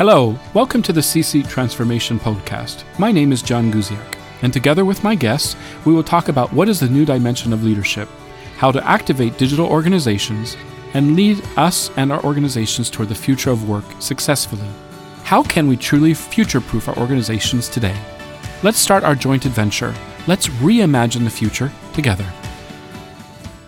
Hello, welcome to the C Transformation Podcast. My name is John Guziak, and together with my guests, we will talk about what is the new dimension of leadership, how to activate digital organizations, and lead us and our organizations toward the future of work successfully. How can we truly future proof our organizations today? Let's start our joint adventure. Let's reimagine the future together.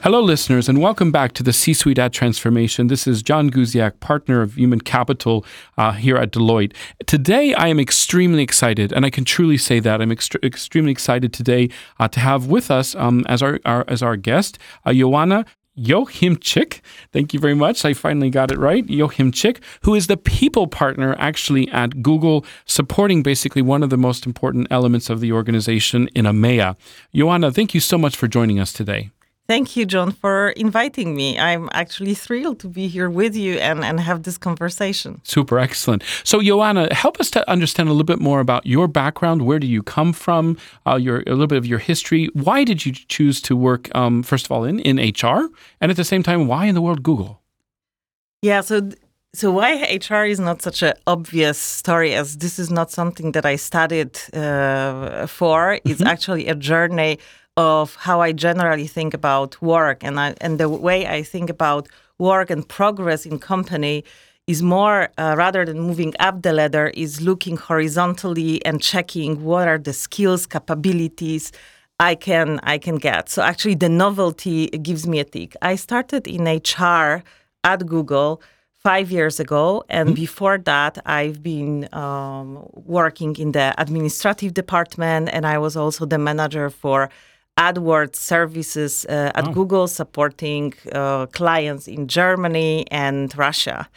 Hello, listeners, and welcome back to the C Suite at Transformation. This is John Guziak, partner of human capital uh, here at Deloitte. Today, I am extremely excited, and I can truly say that I'm ext- extremely excited today uh, to have with us um, as our, our, as our guest uh, Joanna Jochimczyk. Thank you very much. I finally got it right. Jochimczyk, who is the people partner actually at Google, supporting basically one of the most important elements of the organization in EMEA. Joanna, thank you so much for joining us today. Thank you, John, for inviting me. I'm actually thrilled to be here with you and, and have this conversation. Super, excellent. So, Joanna, help us to understand a little bit more about your background. Where do you come from? Uh, your a little bit of your history. Why did you choose to work, um, first of all, in, in HR? And at the same time, why in the world Google? Yeah, so so why HR is not such an obvious story as this is not something that I studied uh, for. It's mm-hmm. actually a journey of how I generally think about work and I, and the way I think about work and progress in company is more uh, rather than moving up the ladder is looking horizontally and checking what are the skills capabilities I can I can get. So actually the novelty gives me a tick. I started in HR at Google five years ago, and mm-hmm. before that, I've been um, working in the administrative department, and I was also the manager for AdWords services uh, at oh. Google supporting uh, clients in Germany and Russia.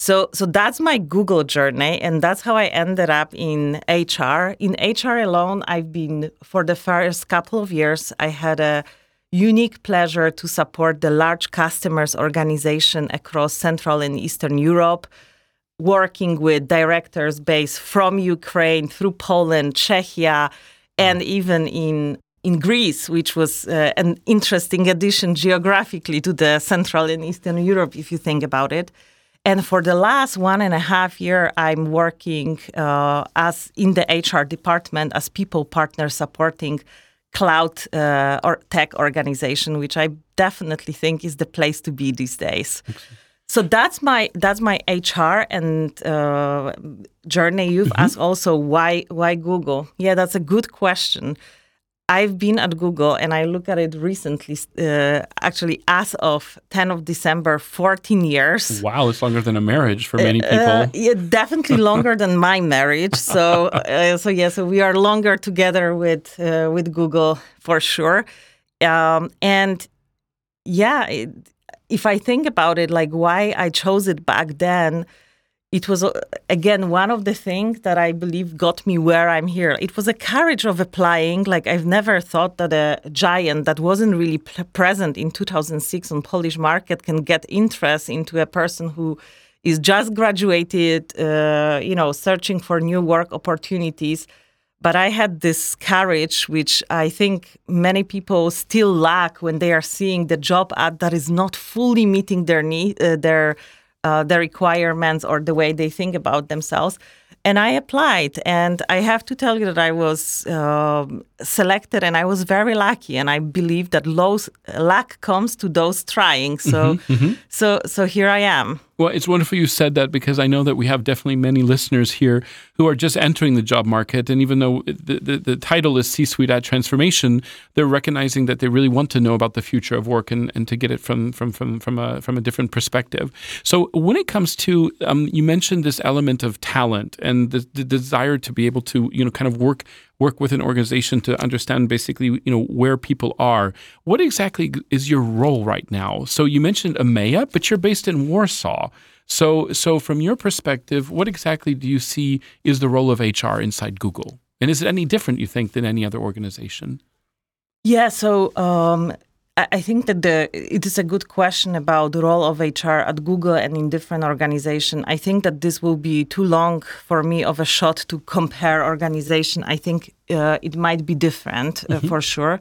So, so that's my Google journey, and that's how I ended up in HR. In HR alone, I've been for the first couple of years. I had a unique pleasure to support the large customers organization across Central and Eastern Europe, working with directors based from Ukraine through Poland, Czechia, and even in in Greece, which was uh, an interesting addition geographically to the Central and Eastern Europe, if you think about it. And for the last one and a half year, I'm working uh, as in the HR department as people partner supporting cloud uh, or tech organization, which I definitely think is the place to be these days. So that's my that's my HR and uh, journey. You've mm-hmm. asked also why why Google? Yeah, that's a good question. I've been at Google and I look at it recently, uh, actually, as of 10 of December, 14 years. Wow, it's longer than a marriage for many uh, people. Uh, yeah, definitely longer than my marriage. So, uh, so yeah, so we are longer together with uh, with Google for sure. Um, and yeah, it, if I think about it, like why I chose it back then it was uh, again one of the things that I believe got me where I'm here. It was a courage of applying. Like I've never thought that a giant that wasn't really p- present in 2006 on Polish market can get interest into a person who is just graduated, uh, you know, searching for new work opportunities. But I had this courage, which I think many people still lack when they are seeing the job ad that is not fully meeting their need, uh, their uh, the requirements or the way they think about themselves. And I applied, and I have to tell you that I was uh, selected, and I was very lucky. And I believe that luck comes to those trying. So, mm-hmm, mm-hmm. so, so here I am. Well, it's wonderful you said that because I know that we have definitely many listeners here who are just entering the job market. And even though the, the, the title is C Suite at Transformation, they're recognizing that they really want to know about the future of work and, and to get it from, from, from, from, a, from a different perspective. So, when it comes to, um, you mentioned this element of talent and the, the desire to be able to, you know, kind of work work with an organization to understand basically you know where people are. What exactly is your role right now? So you mentioned EMEA, but you're based in Warsaw. So so from your perspective, what exactly do you see is the role of HR inside Google? And is it any different you think than any other organization? Yeah, so um, I think that the it is a good question about the role of HR at Google and in different organizations. I think that this will be too long for me of a shot to compare organization. I think uh, it might be different uh, mm-hmm. for sure.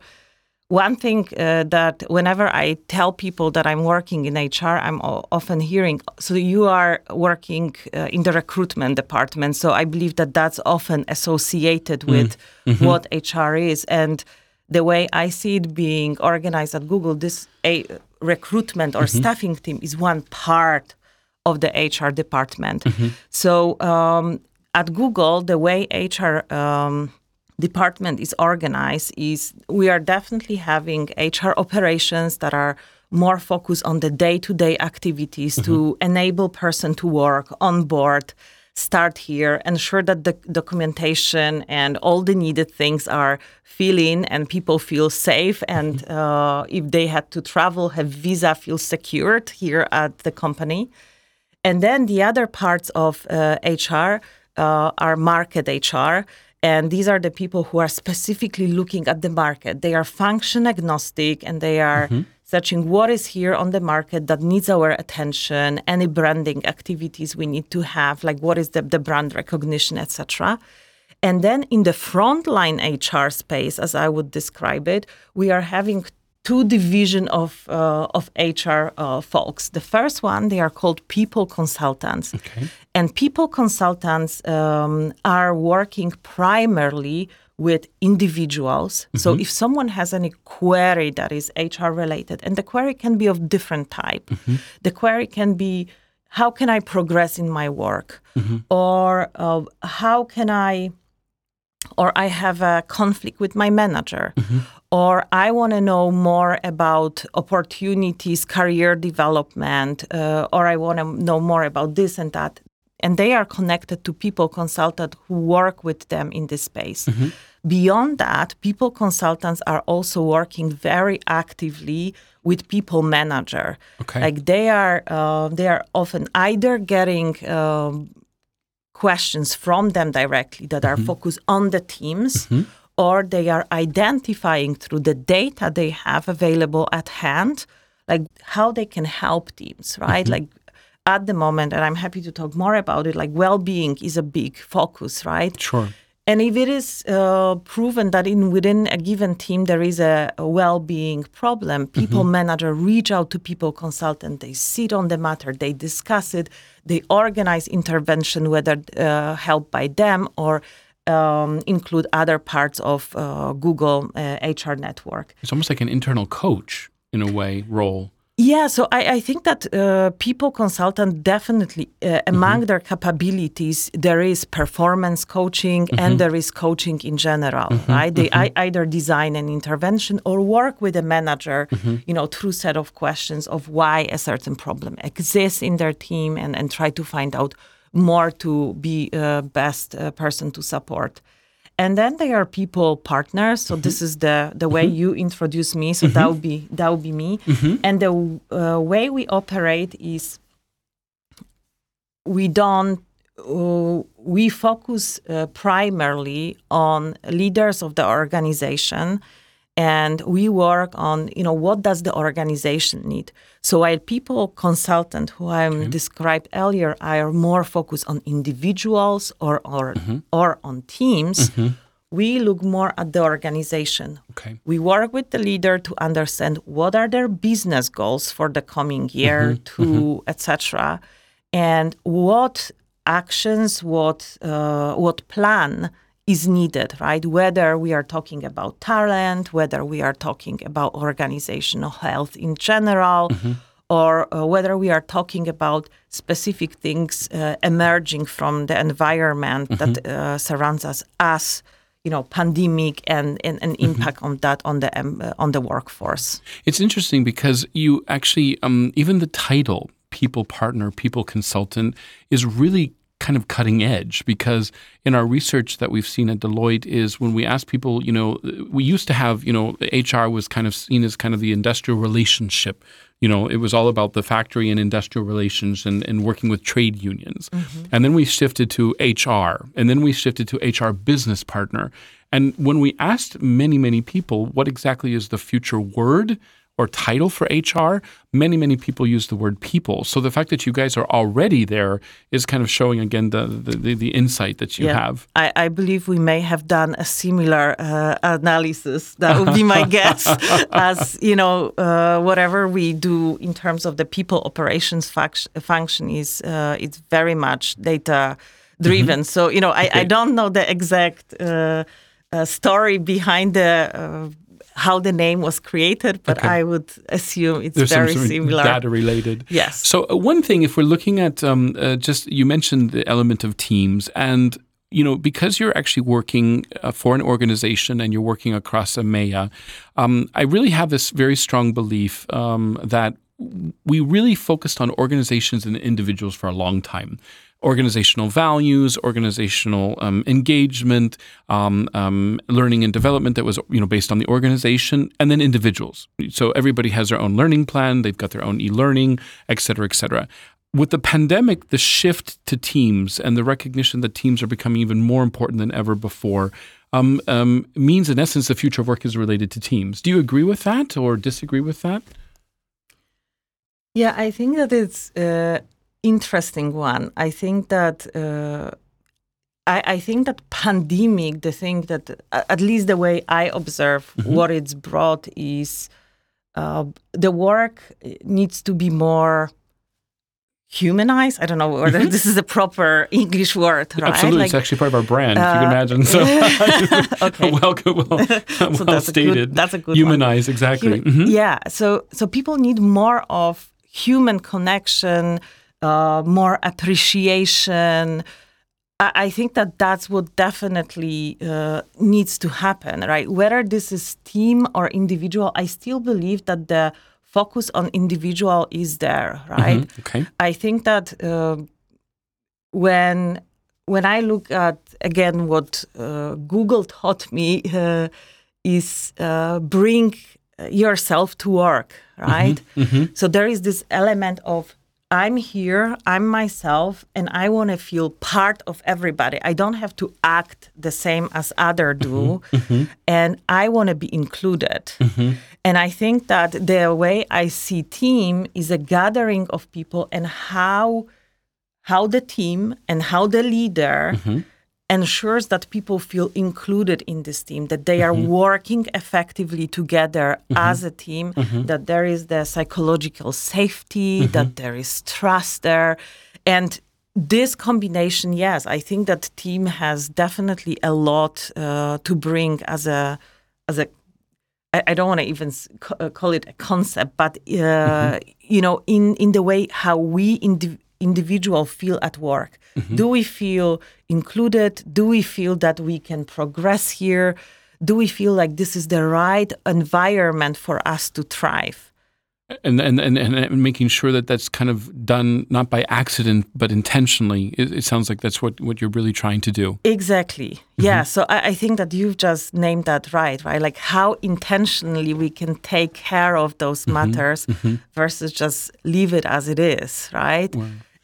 one thing uh, that whenever I tell people that I'm working in HR, I'm often hearing, so you are working uh, in the recruitment department. So I believe that that's often associated mm. with mm-hmm. what HR is. And the way I see it being organized at Google, this a recruitment or mm-hmm. staffing team is one part of the HR department. Mm-hmm. So um, at Google, the way HR um, department is organized is we are definitely having HR operations that are more focused on the day-to-day activities mm-hmm. to enable person to work on board start here ensure that the documentation and all the needed things are fill in and people feel safe and mm-hmm. uh, if they had to travel have visa feel secured here at the company and then the other parts of uh, hr uh, are market hr and these are the people who are specifically looking at the market. They are function agnostic and they are mm-hmm. searching what is here on the market that needs our attention, any branding activities we need to have, like what is the, the brand recognition, etc. And then in the frontline HR space, as I would describe it, we are having two division of uh, of HR uh, folks. The first one they are called people consultants, okay. and people consultants um, are working primarily with individuals. Mm-hmm. So if someone has any query that is HR related, and the query can be of different type, mm-hmm. the query can be how can I progress in my work, mm-hmm. or uh, how can I or I have a conflict with my manager, mm-hmm. Or I want to know more about opportunities, career development, uh, or I want to know more about this and that. And they are connected to people consultants who work with them in this space. Mm-hmm. Beyond that, people consultants are also working very actively with people manager. Okay. Like they are, uh, they are often either getting um, questions from them directly that are mm-hmm. focused on the teams. Mm-hmm. Or they are identifying through the data they have available at hand, like how they can help teams, right? Mm-hmm. Like at the moment, and I'm happy to talk more about it, like well being is a big focus, right? Sure. And if it is uh, proven that in within a given team there is a, a well-being problem, people mm-hmm. manager reach out to people consultant. They sit on the matter, they discuss it, they organize intervention, whether uh, help by them or um, include other parts of uh, Google HR uh, network. It's almost like an internal coach in a way role. Yeah, so I, I think that uh, people consultant definitely uh, among mm-hmm. their capabilities there is performance coaching mm-hmm. and there is coaching in general, mm-hmm. right? They I, mm-hmm. either design an intervention or work with a manager, mm-hmm. you know, through set of questions of why a certain problem exists in their team and and try to find out more to be uh, best uh, person to support and then they are people partners so mm-hmm. this is the the way mm-hmm. you introduce me so mm-hmm. that would be that would be me mm-hmm. and the uh, way we operate is we don't uh, we focus uh, primarily on leaders of the organization and we work on you know what does the organization need so while people consultant who i okay. described earlier are more focused on individuals or or, mm-hmm. or on teams mm-hmm. we look more at the organization okay. we work with the leader to understand what are their business goals for the coming year mm-hmm. to mm-hmm. etc and what actions what uh, what plan is needed, right? Whether we are talking about talent, whether we are talking about organizational health in general, mm-hmm. or uh, whether we are talking about specific things uh, emerging from the environment mm-hmm. that uh, surrounds us as you know pandemic and and, and mm-hmm. impact on that on the um, uh, on the workforce it's interesting because you actually um, even the title people partner people consultant is really kind of cutting edge because in our research that we've seen at Deloitte is when we ask people, you know, we used to have, you know, HR was kind of seen as kind of the industrial relationship. You know, it was all about the factory and industrial relations and, and working with trade unions. Mm-hmm. And then we shifted to HR and then we shifted to HR business partner. And when we asked many, many people what exactly is the future word, or title for HR, many, many people use the word people. So the fact that you guys are already there is kind of showing again the the, the insight that you Yeah. have. I, I believe we may have done a similar uh, analysis. That would be my guess. As you know, uh, whatever we do in terms of the people operations fac- function is uh, it's very much data driven. So you know, I, Okay. I don't know the exact uh, uh, story behind the. How the name was created, but Okay. I would assume it's There's very some similar. data related. Yes. So uh, one thing, if we're looking at um, uh, just you mentioned the element of teams, and you know because you're actually working uh, for an organization and you're working across EMEA, um, I really have this very strong belief um, that we really focused on organizations and individuals for a long time. Organizational values, organizational um, engagement, um, um, learning and development that was you know based on the organization, and then individuals. So everybody has their own learning plan. They've got their own e-learning, et cetera, et cetera. With the pandemic, the shift to teams and the recognition that teams are becoming even more important than ever before um, um, means, in essence, the future of work is related to teams. Do you agree with that or disagree with that? Yeah, I think that it's uh, interesting one. I think that uh, I, I think that pandemic, the thing that uh, at least the way I observe what it's brought is uh, the work needs to be more humanized. I don't know whether this is a proper English word, right? Absolutely, Like, it's actually part of our brand, if you can uh, imagine. So, Okay. well, well, well so that's stated. A good, that's a good one. Humanize, exactly. Human- Mhm. Yeah. So so people need more of human connection, uh, more appreciation. I, I think that that's what definitely uh, needs to happen, right? Whether this is team or individual, I still believe that the focus on individual is there, right? Mhm. Okay. I think that uh, when when I look at again what uh, Google taught me uh, is uh, bring yourself to work, right? So there is this element of I'm here, I'm myself, and I want to feel part of everybody. I don't have to act the same as other do, mm-hmm, mm-hmm. and I want to be included. Mm-hmm. And I think that the way I see team is a gathering of people and how how the team and how the leader ensures that people feel included in this team, that they are working effectively together as a team, that there is the psychological safety, that there is trust there. And this combination, yes, I think that team has definitely a lot uh, to bring as a as a I, don't want to even uh, call it a concept, but uh, you know, in in the way how we indiv- individual feel at work. Mm-hmm. Do we feel included? Do we feel that we can progress here? Do we feel like this is the right environment for us to thrive? And, and and and making sure that that's kind of done not by accident but intentionally. It, it sounds like that's what what you're really trying to do. Exactly. Mm-hmm. Yeah. So I, I think that you've just named that right, right? Like how intentionally we can take care of those mm-hmm. matters mm-hmm. versus just leave it as it is, right?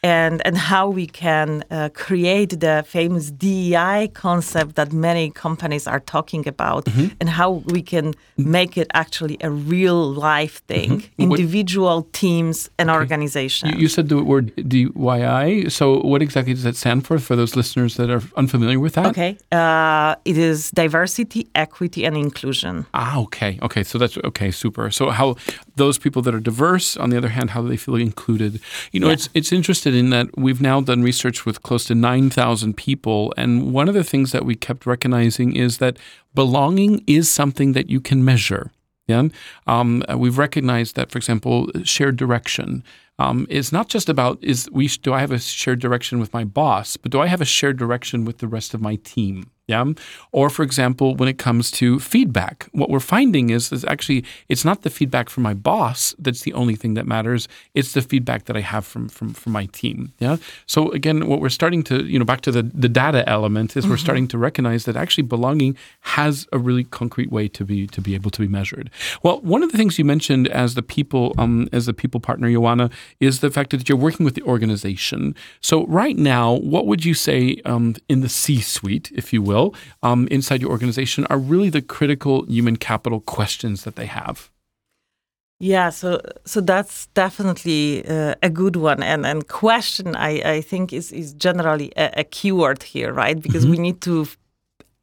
And and how we can uh, create the famous DEI concept that many companies are talking about, and how we can make it actually a real life thing, What- individual teams and organizations. You, you said the word DYI. So what exactly does that stand for? For those listeners that are unfamiliar with that. Okay. Uh, it is diversity, equity, and inclusion. Ah, okay, okay. So that's okay, super. So how those people that are diverse, on the other hand, how do they feel included? You know, Yeah. it's it's interested in that we've now done research with close to nine thousand people, and one of the things that we kept recognizing is that belonging is something that you can measure. Yeah, um, uh, we've recognized that, for example, shared direction um, is not just about is we do I have a shared direction with my boss, but do I have a shared direction with the rest of my team? Yeah. Or, for example, when it comes to feedback, what we're finding is, is actually it's not the feedback from my boss that's the only thing that matters. It's the feedback that I have from from, from my team. Yeah. So again, what we're starting to, you know, back to the, the data element is we're starting to recognize that actually belonging has a really concrete way to be to be able to be measured. Well, one of the things you mentioned as the people um, as the people partner, Joanna, is the fact that you're working with the organization. So right now, what would you say um, in the C-suite, if you will, um, inside your organization, are really the critical human capital questions that they have? Yeah, so so that's definitely uh, a good one, and and question I, I think is is generally a, a keyword here, right? Because we need to,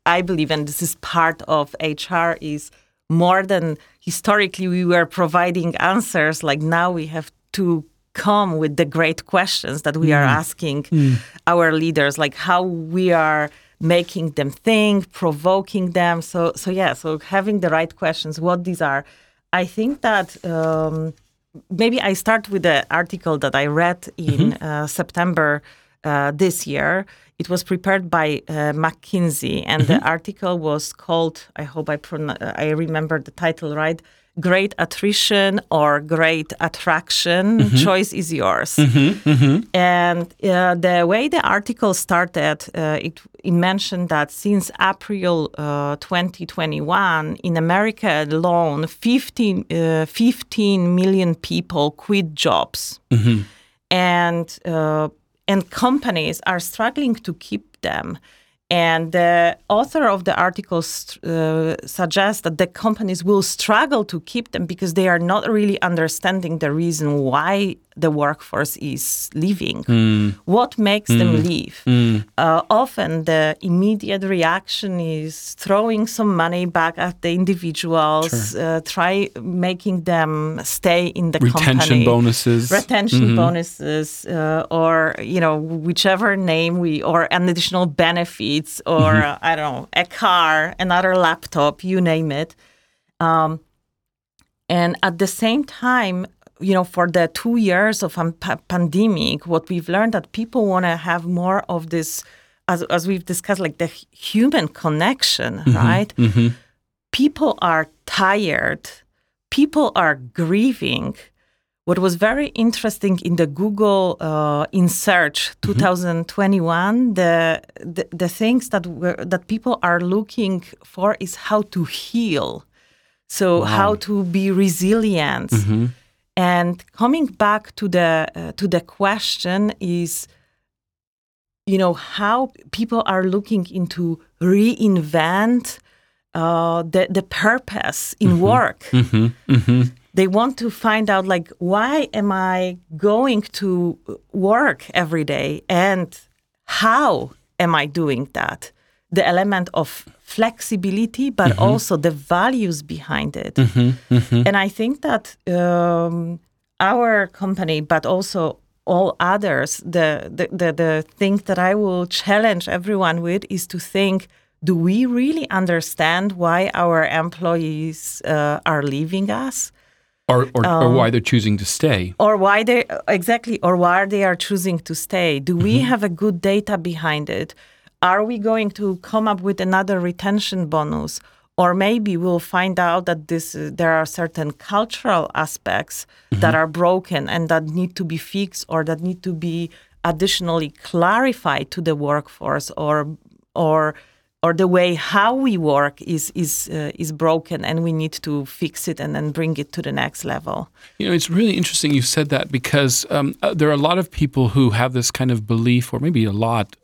I believe, and this is part of HR is more than historically we were providing answers. Like now we have to come with the great questions that we are asking our leaders, like how we are making them think, provoking them. So so yeah, so having the right questions, what these are. I think that um, maybe I start with the article that I read in uh, September uh, this year. It was prepared by uh, McKinsey, and the article was called. I hope I pron- I remember the title right. Great attrition or great attraction. Choice is yours. And uh, the way the article started, uh, it, it mentioned that since April uh, 2021, in America alone, 15, uh, 15 million people quit jobs. And, uh, and companies are struggling to keep them. And the author of the article uh, suggests that the companies will struggle to keep them because they are not really understanding the reason why the workforce is leaving. What makes them leave? Uh, often the immediate reaction is throwing some money back at the individuals, uh, try making them stay in the Retention company. bonuses. retention bonuses uh, or you know whichever name we or an additional benefits or uh, i don't know a car another laptop you name it. Um, and at the same time you know for the two years of a pa- pandemic what we've learned that people want to have more of this as, as we've discussed like the human connection mm-hmm. right? Mm-hmm. People are tired. People are grieving. What was very interesting in the Google uh, in search mm-hmm. 2021, the, the the things that were, that people are looking for is how to heal, so how to be resilient, and coming back to the uh, to the question is, you know, how people are looking into reinvent uh, the the purpose in work. They want to find out like why am i going to work every day and how am i doing that the element of flexibility but also the values behind it. And i think that um, our company but also all others the, the, the, the thing that i will challenge everyone with is to think do we really understand why our employees uh, are leaving us? Or, or, Um, or why they're choosing to stay. or why they exactly or why they are choosing to stay. Do we have a good data behind it are we going to come up with another retention bonus? Or maybe we'll find out that this uh, there are certain cultural aspects that are broken and that need to be fixed or that need to be additionally clarified to the workforce or or or the way how we work is is uh, is broken and we need to fix it and then bring it to the next level. You know, it's really interesting you said that because um, uh, there are a lot of people who have this kind of belief, or maybe a lot,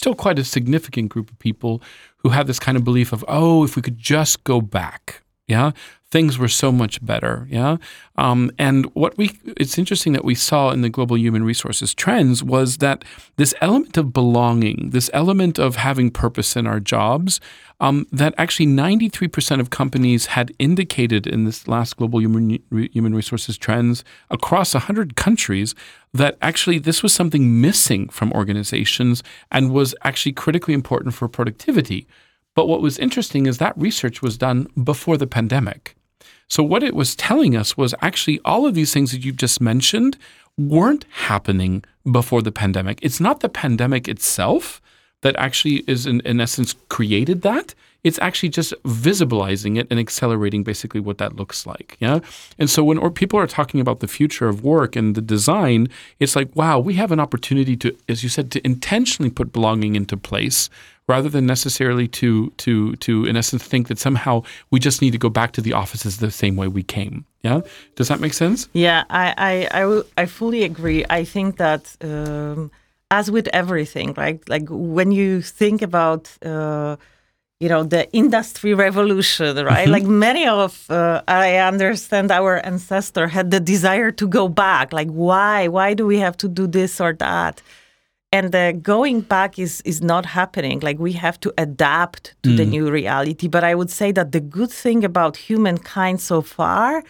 still quite a significant group of people who have this kind of belief of, oh, if we could just go back, yeah, things were so much better, yeah. Um, and what we, it's interesting that we saw in the global human resources trends was that this element of belonging, this element of having purpose in our jobs, um, that actually 93% of companies had indicated in this last global human, human resources trends across 100 countries that actually this was something missing from organizations and was actually critically important for productivity. But what was interesting is that research was done before the pandemic. So what it was telling us was actually all of these things that you've just mentioned weren't happening before the pandemic. It's not the pandemic itself that actually is in, in essence created that. It's actually just visibilizing it and accelerating basically what that looks like. Yeah. And so when or people are talking about the future of work and the design, it's like, wow, we have an opportunity to, as you said, to intentionally put belonging into place rather than necessarily to to to in essence think that somehow we just need to go back to the offices the same way we came. Yeah. Does that make sense? Yeah, I I I, I fully agree. I think that um, as with everything, right? Like when you think about uh, you know the industry revolution right? Like many of uh, i understand our ancestor had the desire to go back. Like why? Why do we have to do this or that? And the going back is is not happening. Like we have to adapt to the new reality. But i would say that the good thing about humankind so far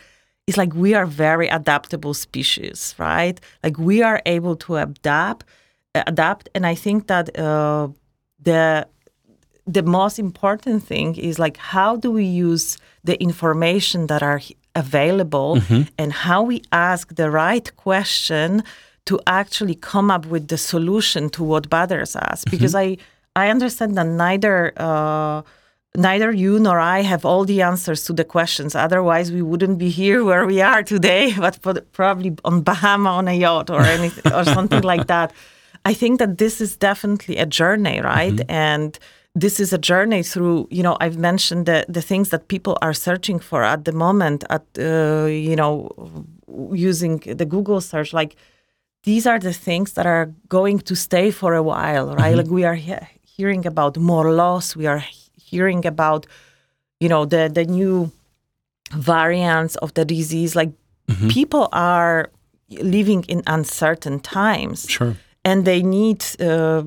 is like we are very adaptable species right? Like we are able to adapt adapt. And i think that uh, the the most important thing is like how do we use the information that are available mm-hmm. and how we ask the right question to actually come up with the solution to what bothers us. Mm-hmm. Because i i understand that neither uh, neither you nor i have all the answers to the questions. Otherwise we wouldn't be here where we are today but probably on bahama on a yacht or anything or something like that. I think that this is definitely a journey right? Mm-hmm. And this is a journey through you know i've mentioned the, the things that people are searching for at the moment at uh, you know using the google search. Like these are the things that are going to stay for a while right? Like we are he- hearing about more loss. We are he- hearing about you know the the new variants of the disease. Like people are living in uncertain times. Sure. and they need uh,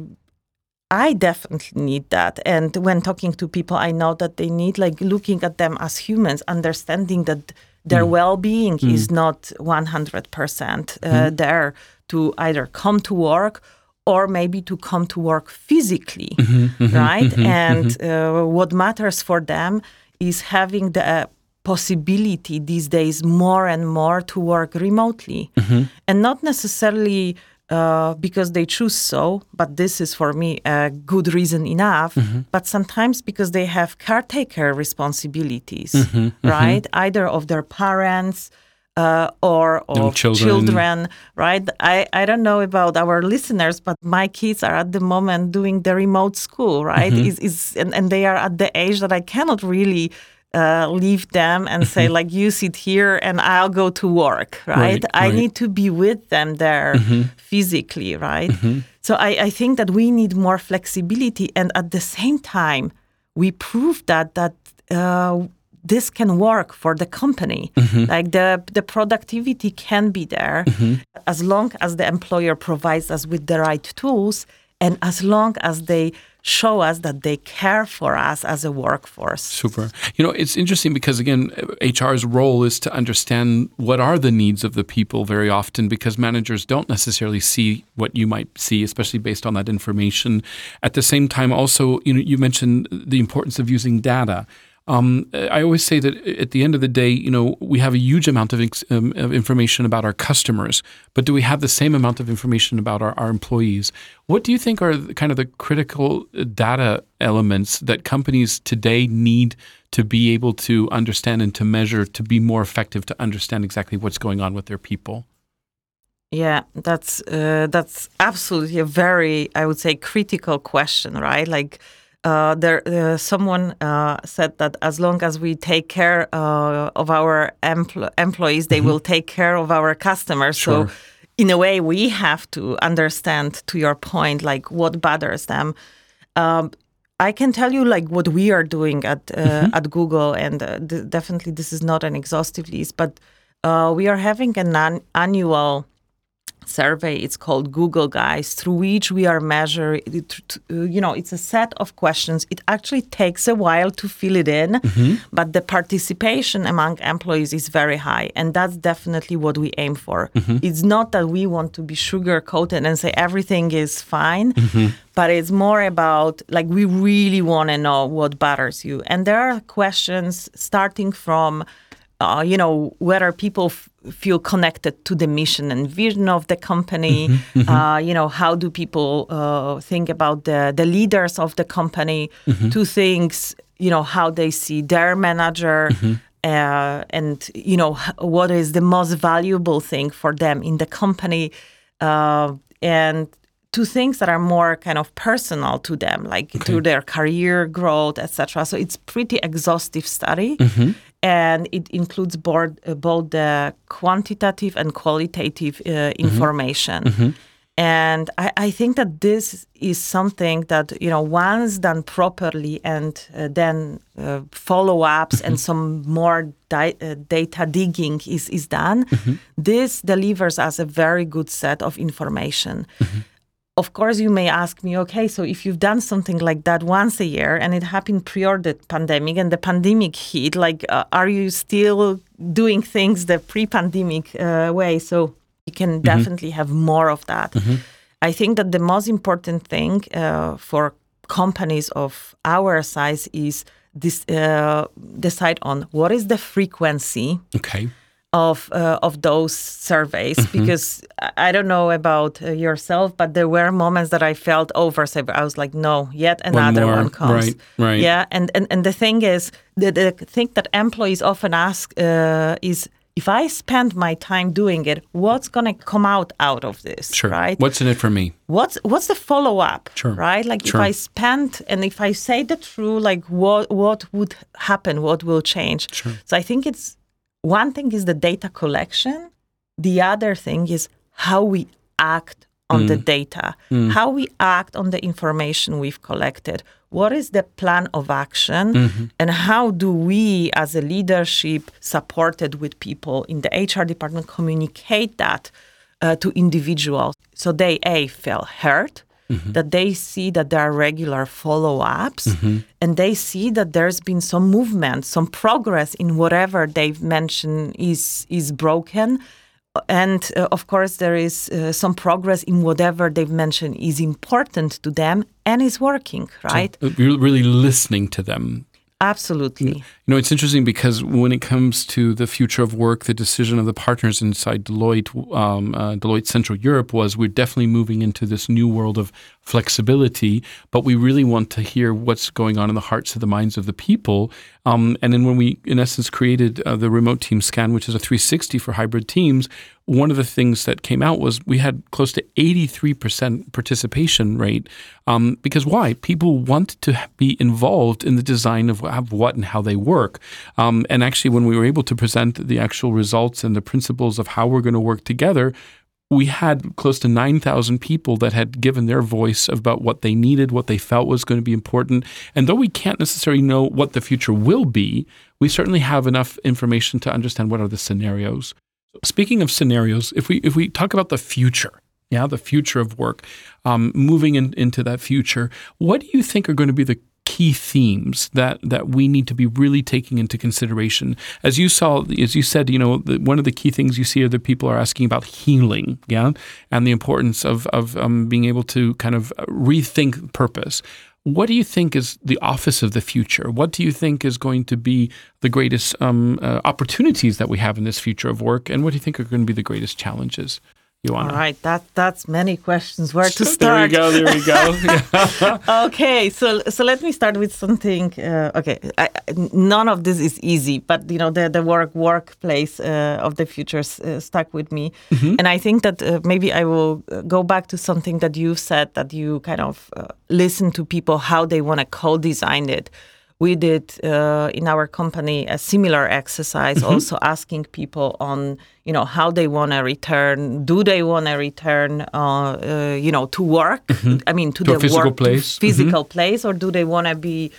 i definitely need that. And when talking to people i know that they need like looking at them as humans understanding that their mm. well-being mm. is not 100% uh, mm. there to either come to work or maybe to come to work physically mm-hmm, mm-hmm, right? Mm-hmm, and uh, what matters for them is having the uh, possibility these days more and more to work remotely. And not necessarily uh, because they choose so, but this is for me a good reason enough. But sometimes because they have caretaker responsibilities, right? Either of their parents uh, or of children. children, right? I, I don't know about our listeners, but my kids are at the moment doing the remote school, right? Is is and, and they are at the age that I cannot really uh, leave them and say mm-hmm. like you sit here and I'll go to work, right? Right, I right. need to be with them there mm-hmm. physically, right? Mm-hmm. So I, I think that we need more flexibility, and at the same time, we prove that that. Uh, this can work for the company. Like the the productivity can be there as long as the employer provides us with the right tools and as long as they show us that they care for us as a workforce. Super. You know, it's interesting because again, HR's role is to understand what are the needs of the people very often because managers don't necessarily see what you might see, especially based on that information. At the same time, also, you know, you mentioned the importance of using data. Um, I always say that at the end of the day, you know, we have a huge amount of, um, of information about our customers, but do we have the same amount of information about our, our employees? What do you think are kind of the critical data elements that companies today need to be able to understand and to measure to be more effective to understand exactly what's going on with their people? Yeah, that's uh, that's absolutely a very, I would say, critical question, right? Like, uh, there, uh, someone uh, said that as long as we take care uh, of our empl- employees, they will take care of our customers. Sure. So, in a way, we have to understand, to your point, like what bothers them. Um, I can tell you like what we are doing at uh, at Google, and uh, th- definitely this is not an exhaustive list, but uh, we are having an an annual survey it's called Googlegeist through which we are measuring you know it's a set of questions. It actually takes a while to fill it in mm-hmm. but the participation among employees is very high and that's definitely what we aim for. Mm-hmm. It's not that we want to be sugar coated and say everything is fine mm-hmm. but it's more about like we really want to know what bothers you. And there are questions starting from uh, you know, whether people f- feel connected to the mission and vision of the company. Uh, you know, how do people uh, think about the, the leaders of the company? Two things, you know, how they see their manager. Uh, and you know what is the most valuable thing for them in the company? Uh, and to things that are more kind of personal to them like to their career growth etc so it's pretty exhaustive study and it includes board, uh, both the quantitative and qualitative uh, information And I, I, think that this is something that, you know, once done properly and uh, then uh, follow ups and mm-hmm. some more di- uh, data digging is, is done, mm-hmm. this delivers us a very good set of information. Of course, you may ask me, okay, so if you've done something like that once a year and it happened prior the pandemic and the pandemic hit, like, uh, are you still doing things the pre pandemic uh, way? So you can mm-hmm. definitely have more of that. Mm-hmm. I think that the most important thing uh, for companies of our size is this uh, decide on what is the frequency okay. Of uh, of those surveys mm-hmm. because I don't know about uh, yourself, but there were moments that I felt over. I was like, no, yet another one, one comes. Right, right. Yeah, and and and the thing is, the the thing that employees often ask uh, is if I spend my time doing it, what's going to come out out of this? Sure. Right. What's in it for me? What's What's the follow up? Sure. Right. Like sure. if I spend and if I say the truth, like what what would happen? What will change? Sure. So I think it's one thing is the data collection. The other thing is how we act on mm. the data, mm. how we act on the information we've collected. What is the plan of action, mm-hmm. and how do we, as a leadership, supported with people in the HR department, communicate that uh, to individuals so they a feel heard, mm-hmm. that they see that there are regular follow-ups, mm-hmm. and they see that there's been some movement, some progress in whatever they've mentioned is is broken and uh, of course there is uh, some progress in whatever they've mentioned is important to them and is working right so, uh, really listening to them Absolutely. You know, it's interesting because when it comes to the future of work, the decision of the partners inside Deloitte, um, uh, Deloitte Central Europe was we're definitely moving into this new world of flexibility, but we really want to hear what's going on in the hearts of the minds of the people. Um, and then when we, in essence, created uh, the remote team scan, which is a 360 for hybrid teams, one of the things that came out was we had close to 83% participation rate. Um, because why? People want to be involved in the design of, of what and how they work. Um, and actually, when we were able to present the actual results and the principles of how we're going to work together, we had close to 9,000 people that had given their voice about what they needed, what they felt was going to be important. And though we can't necessarily know what the future will be, we certainly have enough information to understand what are the scenarios. Speaking of scenarios, if we if we talk about the future, yeah, the future of work, um, moving in, into that future, what do you think are going to be the key themes that that we need to be really taking into consideration. As you saw, as you said, you know, the, one of the key things you see are that people are asking about healing, yeah, and the importance of of um, being able to kind of rethink purpose. What do you think is the office of the future? What do you think is going to be the greatest um, uh, opportunities that we have in this future of work, and what do you think are going to be the greatest challenges? All right, that that's many questions. Where to start? there we go. There we go. okay, so so let me start with something. Uh, okay, I, none of this is easy, but you know the the work workplace uh, of the future uh, stuck with me, mm-hmm. and I think that uh, maybe I will uh, go back to something that you said that you kind of uh, listen to people how they want to co-design it we did uh, in our company a similar exercise, mm-hmm. also asking people on you know how they want to return. Do they want to return, uh, uh, you know, to work? Mm-hmm. I mean, to, to the physical work, place, physical mm-hmm. place, or do they want to be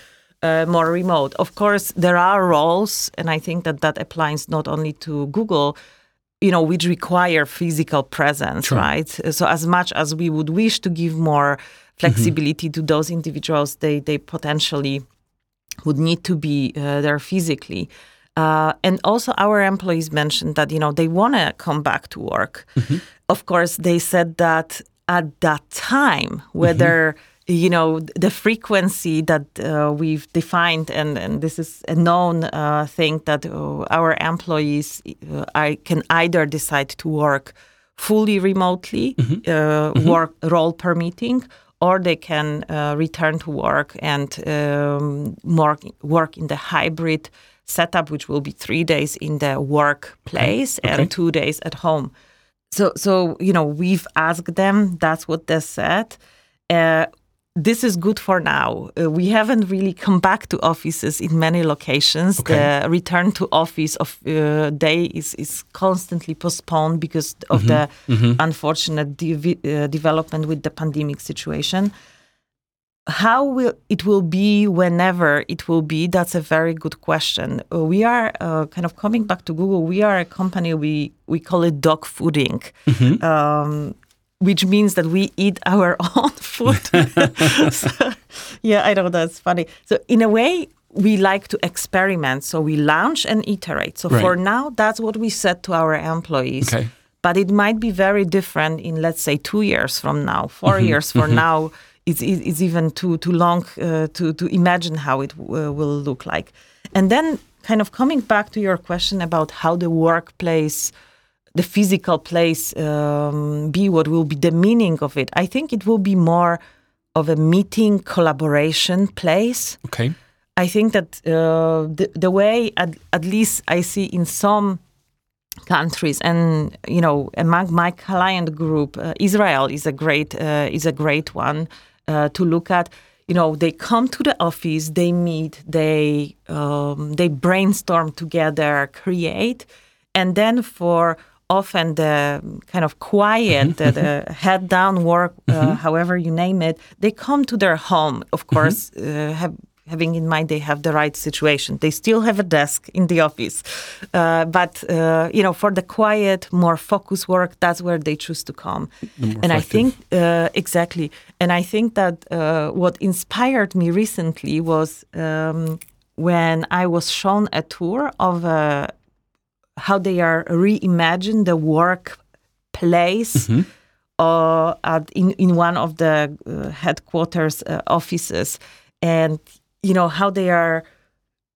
uh, more remote? Of course, there are roles, and I think that that applies not only to Google you know, which require physical presence, sure. right? So as much as we would wish to give more mm-hmm. flexibility mm-hmm. to those individuals, they they potentially would need to be uh, there physically. Uh, and also, our employees mentioned that you know they want to come back to work. Mm-hmm. Of course, they said that at that time, whether mm-hmm. you know the frequency that uh, we've defined, and, and this is a known uh, thing that uh, our employees uh, I can either decide to work fully remotely, mm-hmm. mm-hmm. work role permitting, or they can uh, return to work and um, more work in the hybrid setup, which will be three days in the workplace. Okay. and two days at home. So, so you know, we've asked them. That's what they said. Uh, this is good for now. Uh, we haven't really come back to offices in many locations. Okay. The return to office of uh, day is, is constantly postponed because of the unfortunate de- uh, development with the pandemic situation. How will it will be whenever it will be? That's a very good question. Uh, we are uh, kind of coming back to Google. We are a company. We we call it dog fooding. Um, which means that we eat our own food. So, yeah, I know that's funny. So in a way, we like to experiment. So we launch and iterate. So Right. for now, that's what we said to our employees. Okay. But it might be very different in, let's say, two years from now, 4 years from now. It's, it's even too too long uh, to to imagine how it uh, will look like. And then, kind of coming back to your question about how the workplace the physical place um, be what will be the meaning of it i think it will be more of a meeting collaboration place Okay. i think that uh, the, the way at, at least i see in some countries and you know among my client group uh, israel is a great uh, is a great one uh, to look at you know they come to the office they meet they um, they brainstorm together create and then for often the kind of quiet the, the head down work uh, however you name it they come to their home of course uh, have having in mind they have the right situation. They still have a desk in the office, uh, but uh, you know, for the quiet, more focused work, that's where they choose to come. And I think uh, exactly, and I think that uh, what inspired me recently was um, when I was shown a tour of uh, how they are reimagine the workplace uh, at, in in one of the uh, headquarters uh, offices, and you know how they are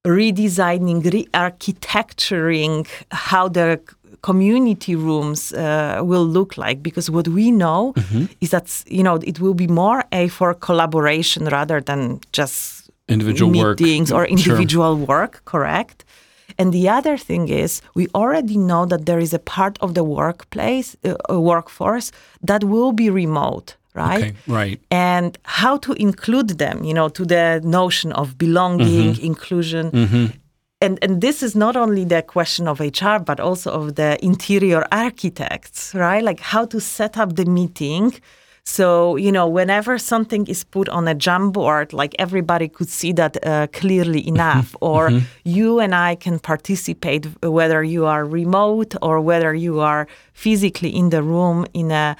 redesigning, re-architecturing how the community rooms uh, will look like. Because what we know is that you know it will be more a for collaboration rather than just Individual work. meetings or Sure. individual work correct and the other thing is we already know that there is a part of the workplace uh, uh, workforce that will be remote right Okay. Right. and how to include them you know to the notion of belonging Mm-hmm. inclusion and and this is not only the question of hr but also of the interior architects right like how to set up the meeting so you know whenever something is put on a jamboard like everybody could see that uh, clearly enough or you and i can participate whether you are remote or whether you are physically in the room in a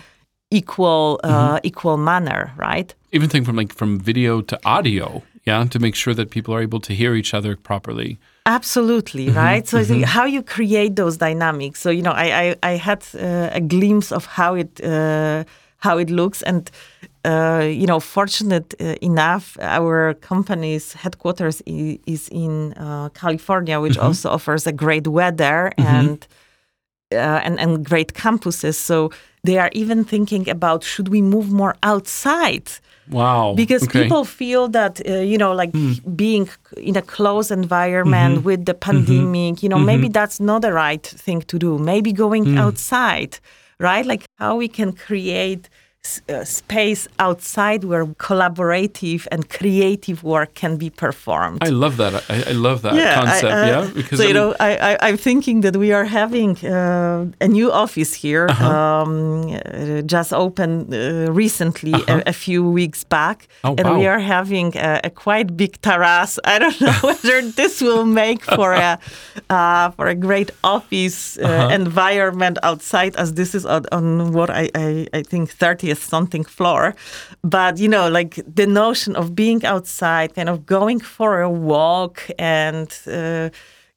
equal uh, equal manner right Even thing from like from video to audio. Yeah, to make sure that people are able to hear each other properly. Absolutely, right? So I think how you create those dynamics. So you know, I I, I had uh, a glimpse of how it uh, how it looks, and uh, you know, fortunate uh, enough, our company's headquarters is, is in uh, California, which also offers a great weather and. Uh, and and great campuses, so they are even thinking about should we move more outside? Wow. because okay. people feel that uh, you know like being in a close environment with the pandemic you know maybe that's not the right thing to do. Maybe going outside right? Like how we can create uh, space outside where collaborative and creative work can be performed I love that. I, I love that I- concept. uh, yeah, because so I you know, I, I, I'm thinking that we are having uh, a new office here, Uh-huh. um, uh, just opened uh, recently, a, a few weeks back, Oh, and we are having a, a quite big terrace. I don't know whether this will make for a uh, for a great office uh, Uh-huh. environment outside, as this is on, on what I, I I think 30th something floor. But you know, like the notion of being outside, kind of going for a walk and uh,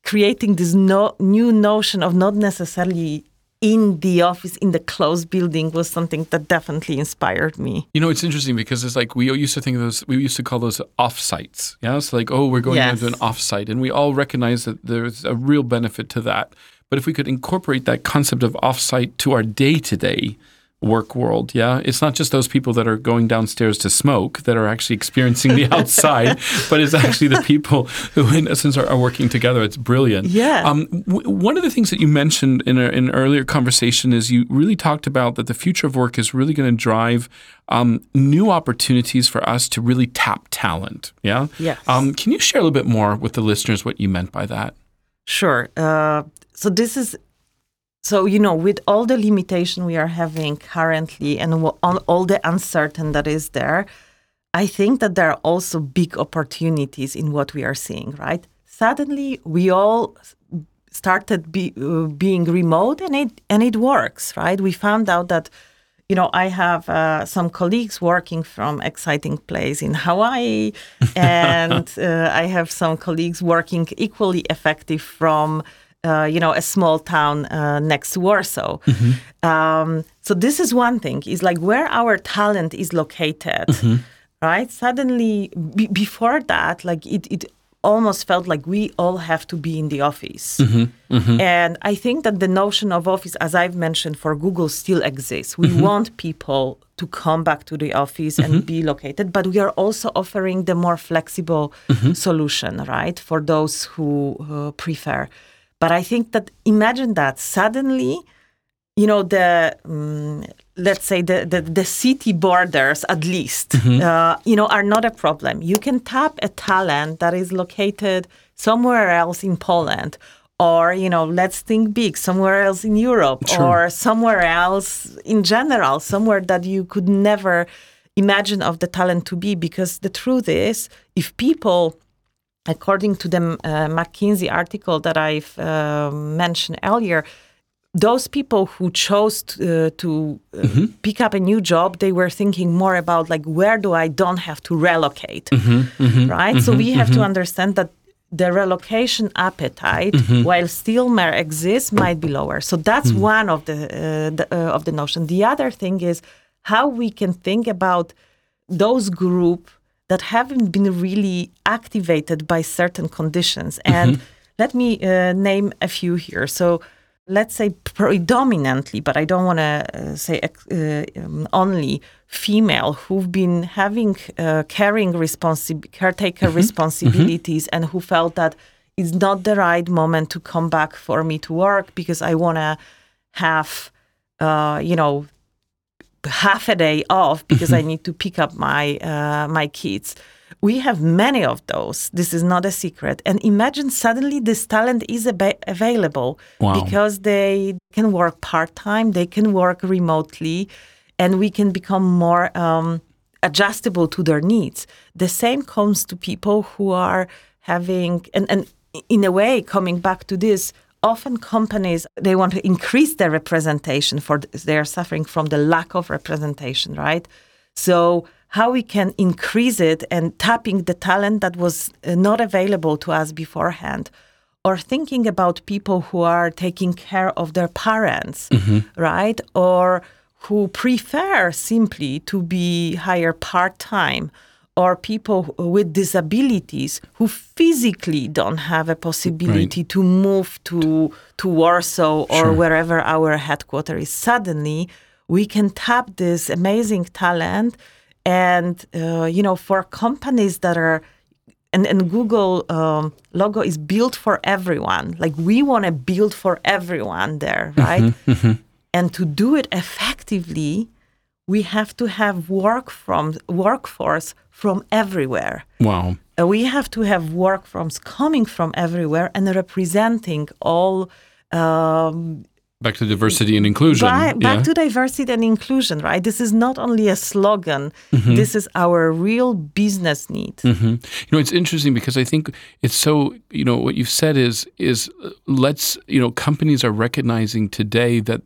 creating this no, new notion of not necessarily in the office in the closed building was something that definitely inspired me. You know, it's interesting because it's like we used to think of those, we used to call those off-sites. Yeah, it's like, oh, we're going Yes. into an off-site. And we all recognize that there's a real benefit to that. But if we could incorporate that concept of off-site to our day-to-day, work world. Yeah, it's not just those people that are going downstairs to smoke that are actually experiencing the outside, but it's actually the people who, in essence, are, are working together. It's brilliant. Yeah. Um, w- one of the things that you mentioned in, a, in an earlier conversation is you really talked about that the future of work is really going to drive um, new opportunities for us to really tap talent. Yeah. Yes. Um, can you share a little bit more with the listeners what you meant by that? Sure. Uh, so this is so you know with all the limitation we are having currently and all, all the uncertain that is there i think that there are also big opportunities in what we are seeing right? Suddenly we all started be, uh, being remote and it and it works right? We found out that you know i have uh, some colleagues working from exciting place in hawaii and uh, i have some colleagues working equally effective from uh, you know, a small town uh, next to Warsaw. Mm-hmm. Um, so this is one thing: is like where our talent is located, mm-hmm. right? Suddenly, b- before that, like it, it almost felt like we all have to be in the office. Mm-hmm. Mm-hmm. And I think that the notion of office, as I've mentioned, for Google still exists. We mm-hmm. want people to come back to the office and mm-hmm. be located, but we are also offering the more flexible mm-hmm. solution, right, for those who uh, prefer. But I think that imagine that suddenly, you know, the um, let's say the, the, the city borders at least, mm-hmm. uh, you know, are not a problem. You can tap a talent that is located somewhere else in Poland, or you know, let's think big, somewhere else in Europe, sure. or somewhere else in general, somewhere that you could never imagine of the talent to be. Because the truth is, if people according to the uh, McKinsey article that I've uh, mentioned earlier, those people who chose to, uh, to uh, mm-hmm. pick up a new job, they were thinking more about like where do I don't have to relocate, mm-hmm, mm-hmm, right? so we have to mm-hmm. understand that the relocation appetite, mm-hmm. while still may exist, might be lower. So that's mm. one of the, uh, the uh, of the notion. The other thing is how we can think about those group that haven't been really activated by certain conditions. And mm-hmm. let me uh, name a few here. So let's say predominantly, but I don't want to uh, say uh, um, only female who've been having uh, caring responsi- caretaker mm-hmm. responsibilities mm-hmm. and who felt that it's not the right moment to come back for me to work because I want to have, uh, you know, half a day off because I need to pick up my uh, my kids. We have many of those. This is not a secret. And imagine suddenly this talent is ab- available wow. because they can work part time, they can work remotely, and we can become more um, adjustable to their needs. The same comes to people who are having, and, and in a way, coming back to this, often companies they want to increase their representation for they are suffering from the lack of representation right? So how we can increase it and tapping the talent that was uh, not available to us beforehand or thinking about people who are taking care of their parents mm-hmm. right? Or who prefer simply to be hired part-time or people with disabilities who physically don't have a possibility right. to move to to Warsaw or sure. wherever our headquarters is. Suddenly, we can tap this amazing talent, and uh, you know, for companies that are and, and Google um, logo is built for everyone. Like we want to build for everyone there, right? Mm-hmm, mm-hmm. And to do it effectively, we have to have work from workforce from everywhere. Wow. Uh, we have to have work workforce coming from everywhere and representing all. Um, back to diversity and inclusion. Back, back yeah. to diversity and inclusion, right? This is not only a slogan. Mm-hmm. This is our real business need. Mm-hmm. You know, it's interesting because I think it's so. You know, what you've said is is uh, let's. You know, companies are recognizing today that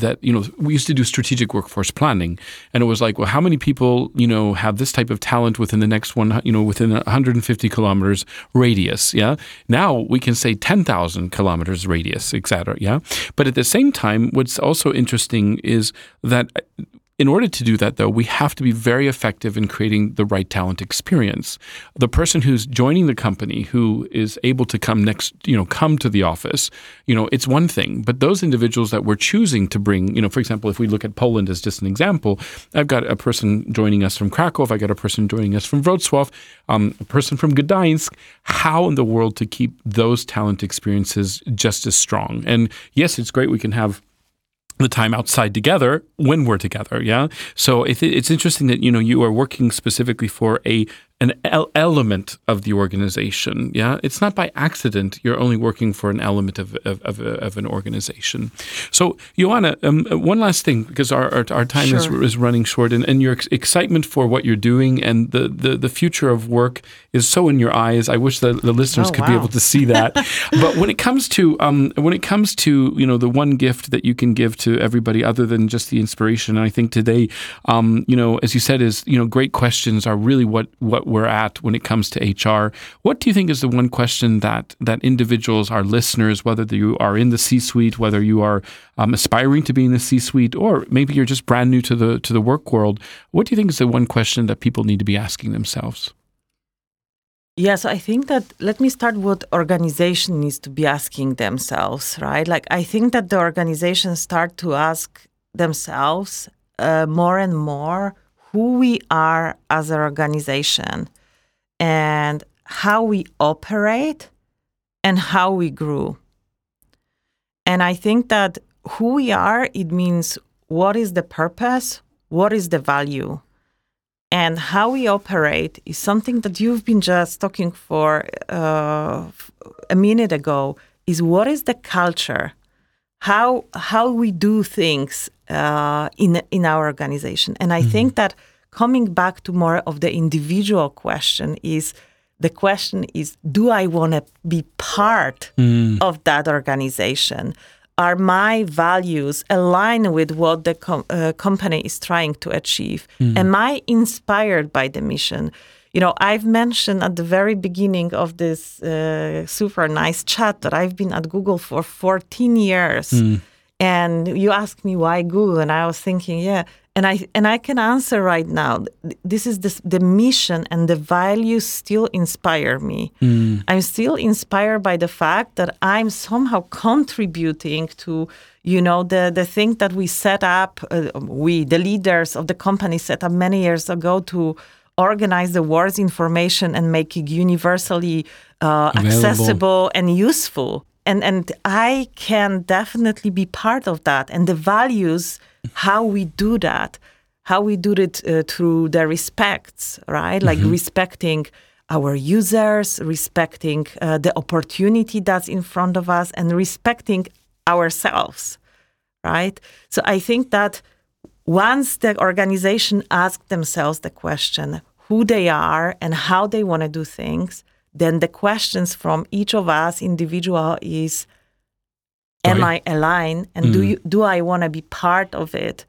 that you know we used to do strategic workforce planning and it was like well how many people you know have this type of talent within the next one you know within 150 kilometers radius yeah? Now we can say 10,000 kilometers radius etc yeah? But at the same time what's also interesting is that in order to do that, though, we have to be very effective in creating the right talent experience. The person who's joining the company, who is able to come next, you know, come to the office, you know, it's one thing. But those individuals that we're choosing to bring, you know, for example, if we look at Poland as just an example, I've got a person joining us from Krakow, I got a person joining us from Wrocław, um, a person from Gdańsk. How in the world to keep those talent experiences just as strong? And yes, it's great we can have the time outside together when we're together yeah? So it's interesting that you know you are working specifically for a an element of the organization. Yeah, it's not by accident you're only working for an element of of, of, of an organization. So, Joanna, um, one last thing because our our, our time sure. is, is running short, and, and your ex- excitement for what you're doing and the, the the future of work is so in your eyes. I wish the, the listeners oh, could wow. be able to see that. but when it comes to um, when it comes to you know the one gift that you can give to everybody other than just the inspiration, and I think today, um, you know, as you said, is you know great questions are really what what we're at when it comes to HR. What do you think is the one question that that individuals, our listeners, whether you are in the C-suite, whether you are um, aspiring to be in the C-suite, or maybe you're just brand new to the to the work world, what do you think is the one question that people need to be asking themselves? Yes, I think that let me start what organization needs to be asking themselves, right? Like I think that the organizations start to ask themselves uh, more and more who we are as an organization and how we operate and how we grew. And I think that who we are, it means what is the purpose, what is the value, and how we operate is something that you've been just talking for uh, a minute ago. Is what is the culture, how how we do things uh, in in our organization. And I mm-hmm. think that coming back to more of the individual question is the question is do I want to be part mm. of that organization? Are my values aligned with what the com- uh, company is trying to achieve? Mm. Am I inspired by the mission? You know, I've mentioned at the very beginning of this uh, super nice chat that I've been at Google for 14 years. Mm. And you asked me why Google, and I was thinking, yeah, and I and I can answer right now. This is this, the mission and the values still inspire me. Mm. I'm still inspired by the fact that I'm somehow contributing to, you know, the the thing that we set up. Uh, we, the leaders of the company, set up many years ago to organize the world's information and make it universally uh, accessible and useful and and I can definitely be part of that. And the values, how we do that, how we do it uh, through the respects, right? Like mm-hmm. respecting our users, respecting uh, the opportunity that's in front of us, and respecting ourselves, right? So I think that once the organization asks themselves the question who they are and how they want to do things, then the questions from each of us individual is am i aligned? And mm. do you do i want to be part of it?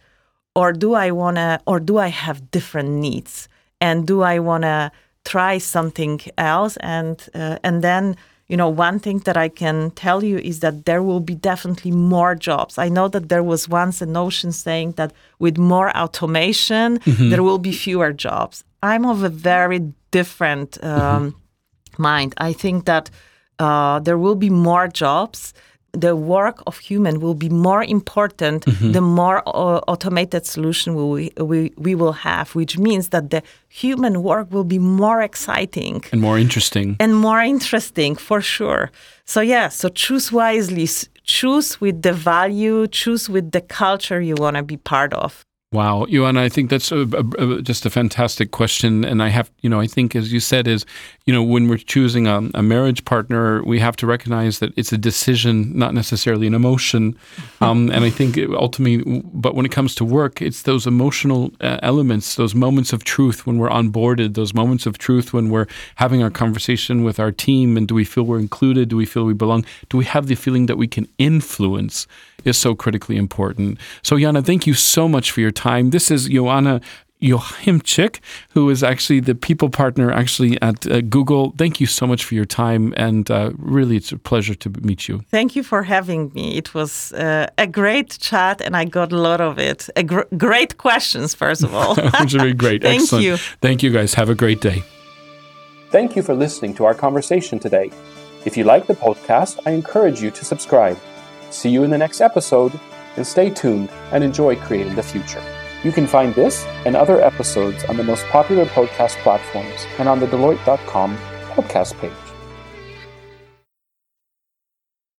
Or do i want to or do i have different needs? And do i want to try something else? And uh, and then you know one thing that i can tell you is that there will be definitely more jobs. I know that there was once a notion saying that with more automation mm-hmm. there will be fewer jobs. I'm of a very different um, mm-hmm mind. I think that uh, there will be more jobs. The work of human will be more important mm-hmm. the more uh, automated solution we, we, we will have, which means that the human work will be more exciting and more interesting. And more interesting for sure. So yeah, so choose wisely, choose with the value, choose with the culture you want to be part of. Wow, Joanna, I think that's a, a, a, just a fantastic question, and I have, you know, I think as you said, is you know, when we're choosing a, a, marriage partner, we have to recognize that it's a decision, not necessarily an emotion. Um, and I think ultimately, but when it comes to work, it's those emotional uh, elements, those moments of truth when we're onboarded, those moments of truth when we're having our conversation with our team, and do we feel we're included? Do we feel we belong? Do we have the feeling that we can influence? Is so critically important. So, Jana, thank you so much for your time. This is Joanna Jochimczyk, who is actually the people partner actually at uh, Google. Thank you so much for your time, and uh, really, it's a pleasure to meet you. Thank you for having me. It was uh, a great chat, and I got a lot of it. Gr- great questions, first of all. Which would be great. Thank Excellent. you. Thank you, guys. Have a great day. Thank you for listening to our conversation today. If you like the podcast, I encourage you to subscribe. See you in the next episode, and stay tuned and enjoy creating the future. You can find this and other episodes on the most popular podcast platforms and on the Deloitte.com podcast page.